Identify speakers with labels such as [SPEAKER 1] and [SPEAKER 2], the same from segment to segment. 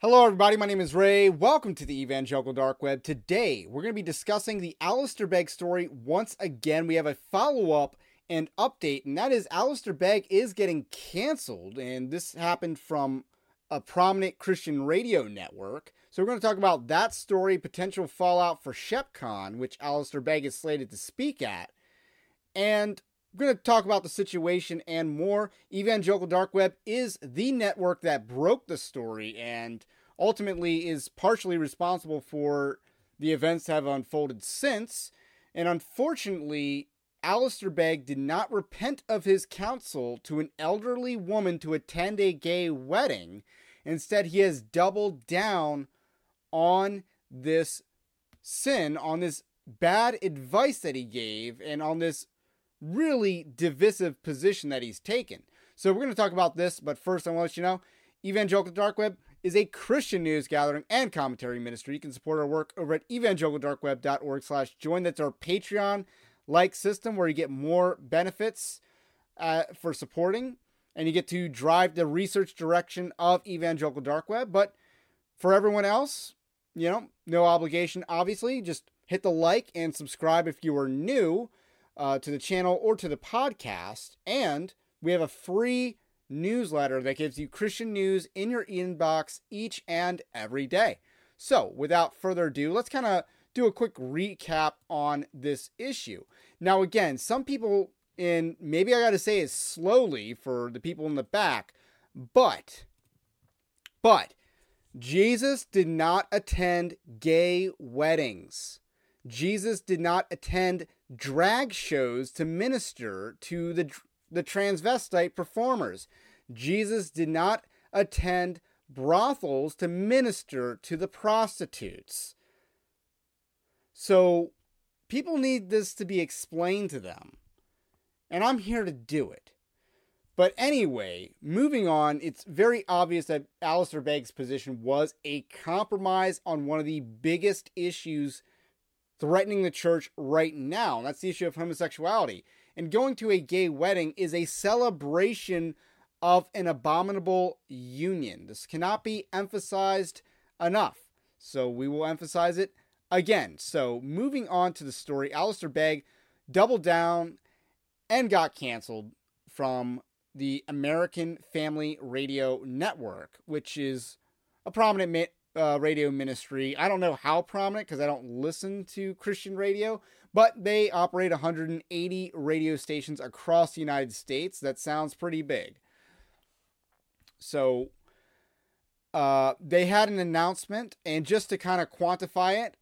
[SPEAKER 1] Hello, everybody. My name is Ray. Welcome to the Evangelical Dark Web. Today, we're going to be discussing the Alistair Begg story once again. We have a follow up and update, and that is Alistair Begg is getting canceled, and this happened from a prominent Christian radio network. So, we're going to talk about that story, potential fallout for ShepCon, which Alistair Begg is slated to speak at, and we're going to talk about the situation and more. Evangelical Dark Web is the network that broke the story and ultimately is partially responsible for the events that have unfolded since. And unfortunately, Alistair Begg did not repent of his counsel to an elderly woman to attend a gay wedding. Instead, he has doubled down on this sin, on this bad advice that he gave, and on this really divisive position that he's taken. So we're going to talk about this, but first I want to let you know Evangelical Dark Web is a Christian news gathering and commentary ministry. You can support our work over at evangelicaldarkweb.org slash join. That's our Patreon like system where you get more benefits uh, for supporting and you get to drive the research direction of Evangelical Dark Web. But for everyone else, you know, no obligation, obviously. Just hit the like and subscribe if you are new uh, to the channel or to the podcast. And we have a free newsletter that gives you Christian news in your inbox each and every day. So, without further ado, let's kind of do a quick recap on this issue. Now, again, some people in maybe I got to say it slowly for the people in the back, but, but, Jesus did not attend gay weddings. Jesus did not attend drag shows to minister to the, the transvestite performers. Jesus did not attend brothels to minister to the prostitutes. So people need this to be explained to them. And I'm here to do it. But anyway, moving on, it's very obvious that Alistair Begg's position was a compromise on one of the biggest issues threatening the church right now. That's the issue of homosexuality. And going to a gay wedding is a celebration of an abominable union. This cannot be emphasized enough. So we will emphasize it again. So moving on to the story, Alistair Begg doubled down and got canceled from the American Family Radio Network, which is a prominent uh, radio ministry. I don't know how prominent because I don't listen to Christian radio, but they operate 180 radio stations across the United States. That sounds pretty big. So uh, they had an announcement, and just to kind of quantify it,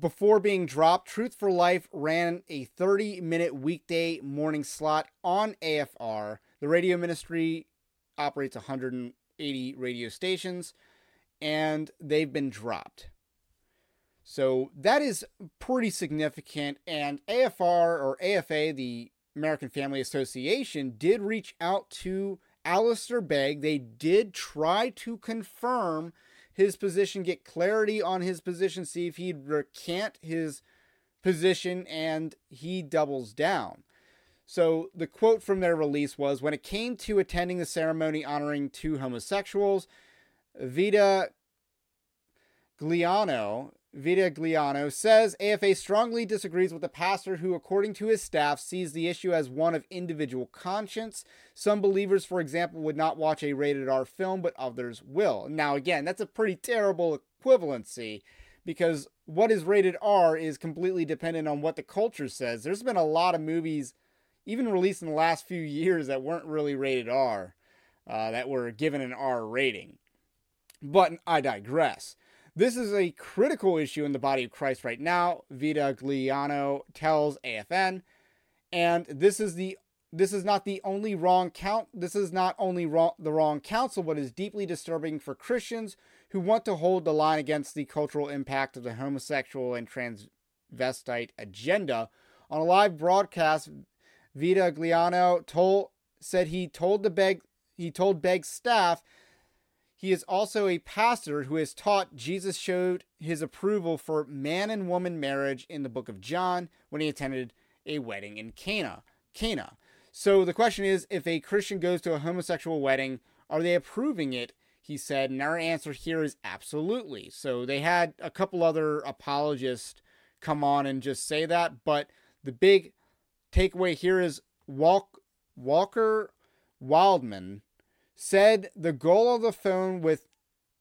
[SPEAKER 1] before being dropped, Truth for Life ran a 30 minute weekday morning slot on AFR. The radio ministry operates 180 radio stations and they've been dropped. So that is pretty significant. And AFR or AFA, the American Family Association, did reach out to Alistair Begg. They did try to confirm his position, get clarity on his position, see if he'd recant his position, and he doubles down. So the quote from their release was When it came to attending the ceremony honoring two homosexuals, Vita Gliano, Vitagliano says AFA strongly disagrees with the pastor who, according to his staff, sees the issue as one of individual conscience. Some believers, for example, would not watch a rated R film, but others will. Now, again, that's a pretty terrible equivalency because what is rated R is completely dependent on what the culture says. There's been a lot of movies, even released in the last few years, that weren't really rated R, uh, that were given an R rating. But I digress. This is a critical issue in the body of Christ right now, Vitagliano tells AFN. And this is the this is not the only wrong count. This is not only wrong, the wrong counsel, but is deeply disturbing for Christians who want to hold the line against the cultural impact of the homosexual and transvestite agenda. On a live broadcast, Vitagliano told said he told the Begg he told Begg's staff he is also a pastor who has taught Jesus showed his approval for man and woman marriage in the book of John when he attended a wedding in Cana. Cana. So the question is if a Christian goes to a homosexual wedding, are they approving it? He said, and our answer here is absolutely. So they had a couple other apologists come on and just say that, but the big takeaway here is Walk, Walker Wildmon said the goal of the phone with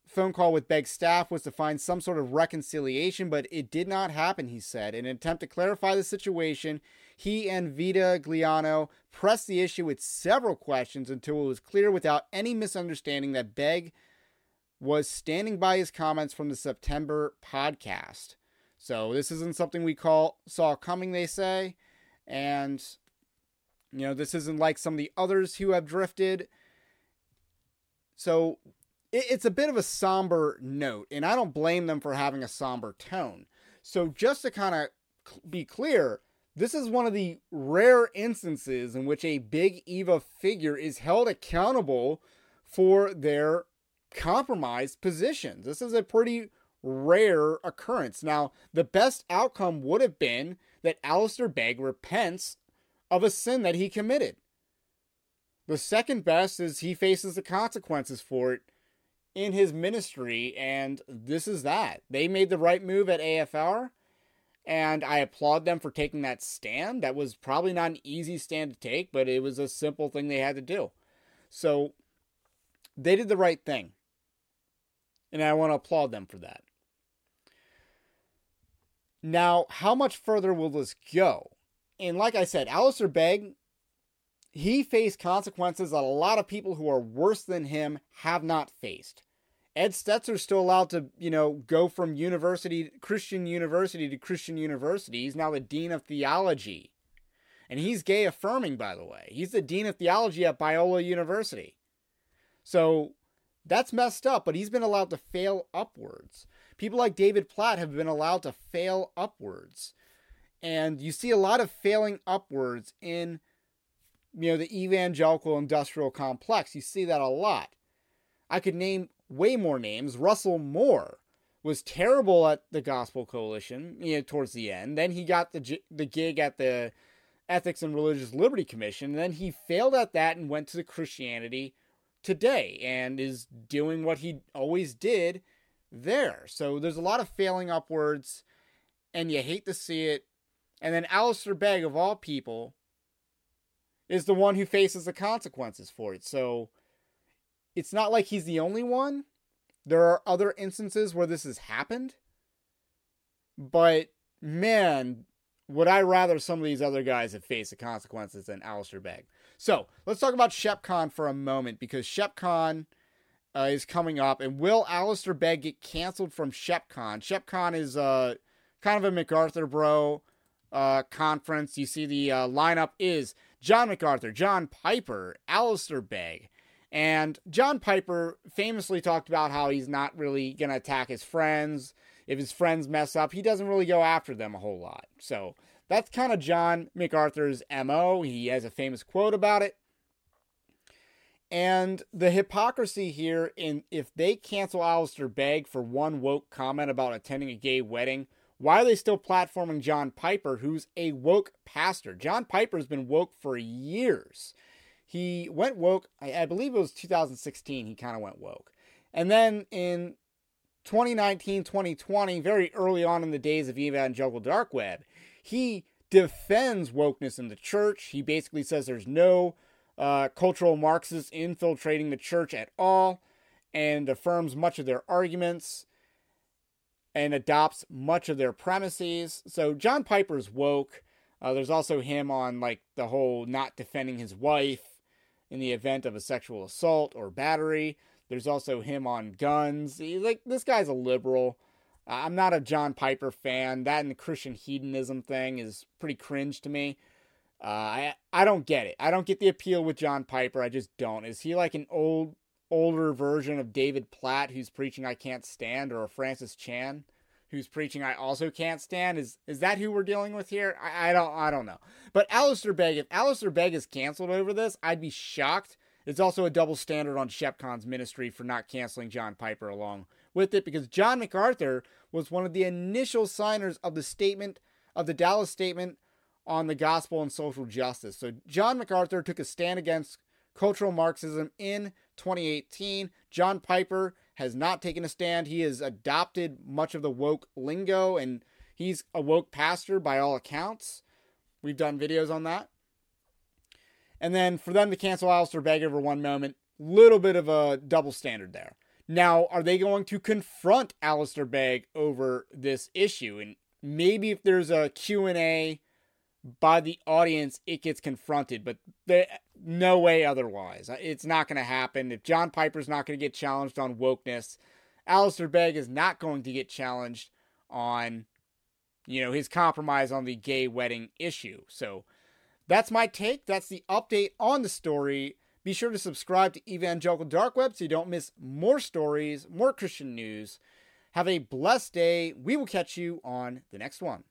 [SPEAKER 1] phone call with Begg's staff was to find some sort of reconciliation, but it did not happen, he said. In an attempt to clarify the situation, he and Vitagliano pressed the issue with several questions until it was clear without any misunderstanding that Begg was standing by his comments from the September podcast. So this isn't something we call saw coming, they say. And you know, this isn't like some of the others who have drifted. So it's a bit of a somber note, and I don't blame them for having a somber tone. So, just to kind of be clear, this is one of the rare instances in which a big Eva figure is held accountable for their compromised positions. This is a pretty rare occurrence. Now, the best outcome would have been that Alistair Begg repents of a sin that he committed. The second best is he faces the consequences for it in his ministry, and this is that. They made the right move at AFR, and I applaud them for taking that stand. That was probably not an easy stand to take, but it was a simple thing they had to do. So they did the right thing, and I want to applaud them for that. Now, how much further will this go? And like I said, Alistair Begg he faced consequences that a lot of people who are worse than him have not faced. Ed Stetzer's still allowed to, you know, go from university, Christian university to Christian university. He's now the dean of theology. And he's gay affirming, by the way. He's the dean of theology at Biola University. So that's messed up, but he's been allowed to fail upwards. People like David Platt have been allowed to fail upwards. And you see a lot of failing upwards in you know, the evangelical industrial complex. You see that a lot. I could name way more names. Russell Moore was terrible at the Gospel Coalition, you know, towards the end. Then he got the the gig at the Ethics and Religious Liberty Commission. Then he failed at that and went to Christianity today and is doing what he always did there. So there's a lot of failing upwards, and you hate to see it. And then Alistair Begg, of all people, is the one who faces the consequences for it. So it's not like he's the only one. There are other instances where this has happened. But man, would I rather some of these other guys have faced the consequences than Alistair Begg. So let's talk about Shep ShepCon for a moment because ShepCon uh, is coming up. And will Alistair Begg get canceled from ShepCon? ShepCon is uh, kind of a MacArthur Bro uh, conference. You see the uh, lineup is John MacArthur, John Piper, Alistair Begg. And John Piper famously talked about how he's not really going to attack his friends. If his friends mess up, he doesn't really go after them a whole lot. So that's kind of John MacArthur's MO. He has a famous quote about it. And the hypocrisy here in if they cancel Alistair Begg for one woke comment about attending a gay wedding, why are they still platforming John Piper, who's a woke pastor? John Piper's been woke for years. He went woke, I, I believe it was 2016, he kind of went woke. And then in 2019, 2020, very early on in the days of evangelical dark web, he defends wokeness in the church. He basically says there's no uh, cultural Marxists infiltrating the church at all and affirms much of their arguments and adopts much of their premises. So John Piper's woke. Uh, there's also him on like the whole not defending his wife in the event of a sexual assault or battery. There's also him on guns. Like this guy's a liberal. I'm not a John Piper fan. That and the Christian hedonism thing is pretty cringe to me. Uh, I I don't get it. I don't get the appeal with John Piper. I just don't. Is he like an old older version of David Platt who's preaching I can't stand, or Francis Chan who's preaching I also can't stand? Is is that who we're dealing with here? I, I don't I don't know. But Alistair Begg, if Alistair Begg is canceled over this, I'd be shocked. It's also a double standard on Shepcon's ministry for not canceling John Piper along with it because John MacArthur was one of the initial signers of the statement of the Dallas statement on the gospel and social justice. So John MacArthur took a stand against cultural Marxism in 2018. John Piper has not taken a stand. He has adopted much of the woke lingo and he's a woke pastor by all accounts. We've done videos on that. And then for them to cancel Alistair Begg over one moment, little bit of a double standard there. Now, are they going to confront Alistair Begg over this issue? And maybe if there's a Q&A by the audience, it gets confronted, but there, no way otherwise. Uh, it's not going to happen. If John Piper's not going to get challenged on wokeness, Alistair Begg is not going to get challenged on, you know, his compromise on the gay wedding issue. So that's my take. That's the update on the story. Be sure to subscribe to Evangelical Dark Web so you don't miss more stories, more Christian news. Have a blessed day. We will catch you on the next one.